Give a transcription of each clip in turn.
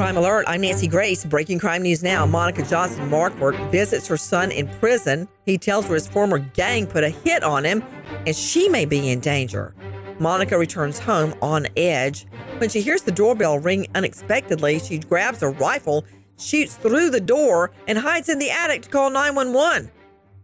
Crime Alert, I'm Nancy Grace. Breaking crime news now. Monica Johnson Markwork visits her son in prison. He tells her his former gang put a hit on him and she may be in danger. Monica returns home on edge. When she hears the doorbell ring unexpectedly, she grabs a rifle, shoots through the door, and hides in the attic to call 911.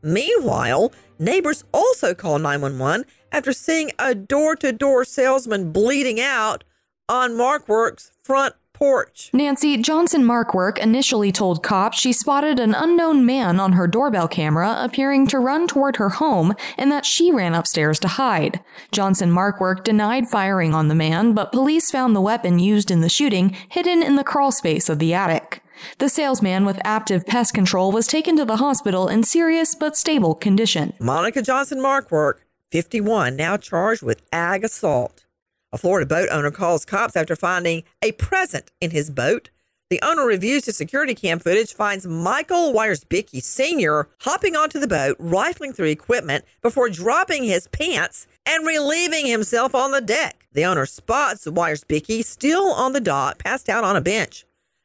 Meanwhile, neighbors also call 911 after seeing a door to door salesman bleeding out on Markwork's front porch. Nancy Johnson Markwork initially told cops she spotted an unknown man on her doorbell camera appearing to run toward her home and that she ran upstairs to hide. Johnson Markwork denied firing on the man, but police found the weapon used in the shooting hidden in the crawl space of the attic. The salesman with Aptive Pest Control was taken to the hospital in serious but stable condition. Monica Johnson Markwork, 51, now charged with ag assault. A Florida boat owner calls cops after finding a present in his boat. The owner reviews the security cam footage, finds Michael Wiersbicky Sr. hopping onto the boat, rifling through equipment before dropping his pants and relieving himself on the deck. The owner spots Wiersbicky still on the dock, passed out on a bench.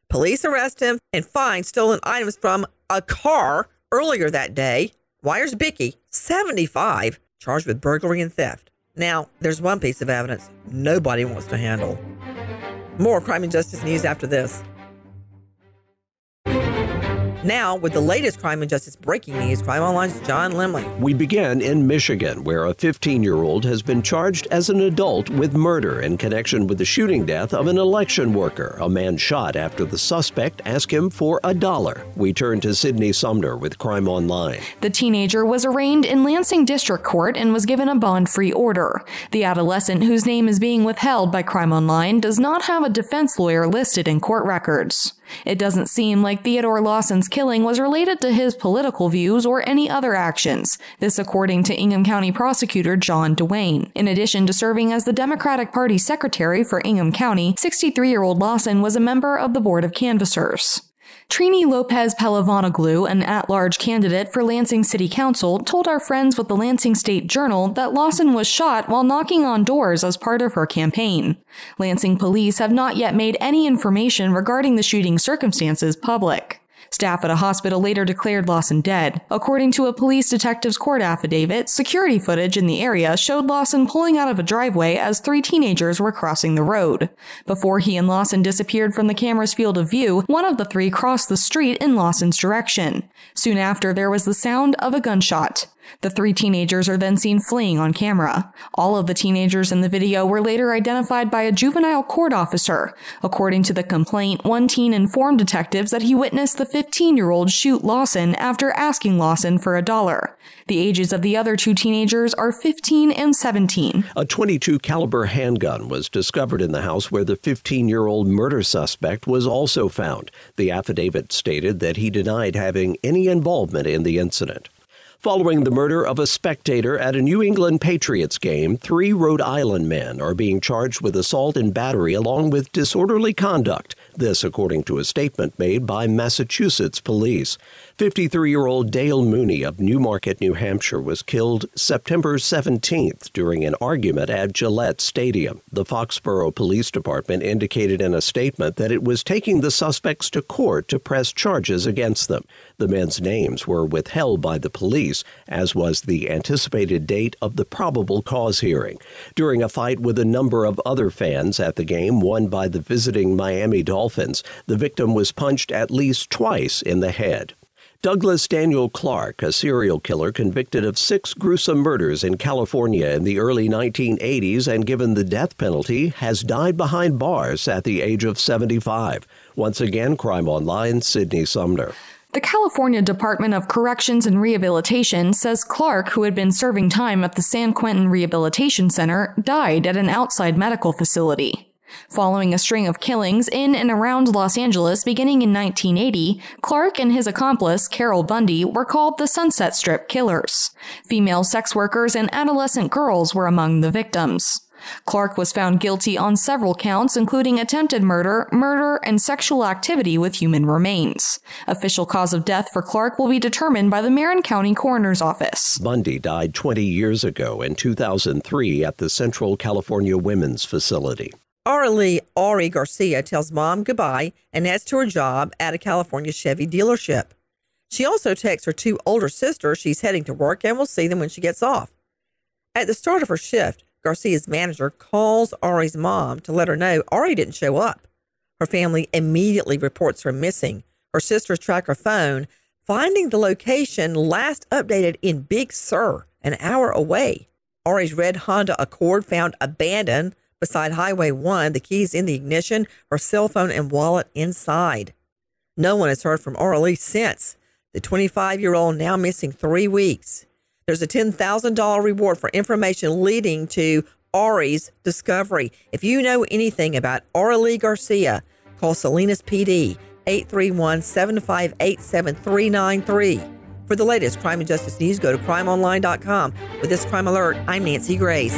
Police arrest him and find stolen items from a car earlier that day. Wiersbicky, 75, charged with burglary and theft. Now, there's one piece of evidence nobody wants to handle. More crime and justice news after this. Now, with the latest crime and justice breaking news, Crime Online's John Limley. We begin in Michigan, where a 15 year old has been charged as an adult with murder in connection with the shooting death of an election worker. A man shot after the suspect asked him for a dollar. We turn to Sydney Sumner with Crime Online. The teenager was arraigned in Lansing District Court and was given a bond free order. The adolescent, whose name is being withheld by Crime Online, does not have a defense lawyer listed in court records. It doesn't seem like Theodore Lawson's killing was related to his political views or any other actions. This according to Ingham County prosecutor John Dewane. In addition to serving as the Democratic Party secretary for Ingham County, 63-year-old Lawson was a member of the Board of Canvassers. Trini Lopez Pehlivanoglu, an at-large candidate for Lansing City Council, told our friends with the Lansing State Journal that Lawson was shot while knocking on doors as part of her campaign. Lansing police have not yet made any information regarding the shooting circumstances public. Staff at a hospital later declared Lawson dead. According to a police detective's court affidavit, security footage in the area showed Lawson pulling out of a driveway as three teenagers were crossing the road. Before he and Lawson disappeared from the camera's field of view, one of the three crossed the street in Lawson's direction. Soon after, there was the sound of a gunshot. The three teenagers are then seen fleeing on camera. All of the teenagers in the video were later identified by a juvenile court officer. According to the complaint, one teen informed detectives that he witnessed the 15 year old shoot Lawson after asking Lawson for a dollar. The ages of the other two teenagers are 15 and 17. A 22 caliber handgun was discovered in the house where the 15 year old murder suspect was also found. The affidavit stated that he denied having any involvement in the incident. Following the murder of a spectator at a New England Patriots game, three Rhode Island men are being charged with assault and battery along with disorderly conduct. This, according to a statement made by Massachusetts police. 53 year old Dale Mooney of Newmarket, New Hampshire, was killed September 17th during an argument at Gillette Stadium. The Foxborough Police Department indicated in a statement that it was taking the suspects to court to press charges against them. The men's names were withheld by the police, as was the anticipated date of the probable cause hearing. During a fight with a number of other fans at the game won by the visiting Miami Dolphins, the victim was punched at least twice in the head. Douglas Daniel Clark, a serial killer convicted of six gruesome murders in California in the early 1980s and given the death penalty, has died behind bars at the age of 75. Once again, Crime Online, Sydney Sumner. The California Department of Corrections and Rehabilitation says Clark, who had been serving time at the San Quentin Rehabilitation Center, died at an outside medical facility. Following a string of killings in and around Los Angeles beginning in 1980, Clark and his accomplice, Carol Bundy, were called the Sunset Strip Killers. Female sex workers and adolescent girls were among the victims. Clark was found guilty on several counts, including attempted murder, murder, and sexual activity with human remains. Official cause of death for Clark will be determined by the Marin County Coroner's Office. Bundy died 20 years ago in 2003 at the Central California Women's Facility. Aurelie Ari Garcia tells mom goodbye and heads to her job at a California Chevy dealership. She also texts her two older sisters she's heading to work and will see them when she gets off. At the start of her shift, Garcia's manager calls Ari's mom to let her know Ari didn't show up. Her family immediately reports her missing. Her sisters track her phone, finding the location last updated in Big Sur, an hour away. Ari's red Honda Accord found abandoned beside Highway 1, the keys in the ignition, her cell phone and wallet inside. No one has heard from Aurelie since. The 25 year old now missing three weeks. There's a $10,000 reward for information leading to Ari's discovery. If you know anything about Aurelie Garcia, call Salinas PD 831 758 7393. For the latest crime and justice news, go to crimeonline.com. With this crime alert, I'm Nancy Grace.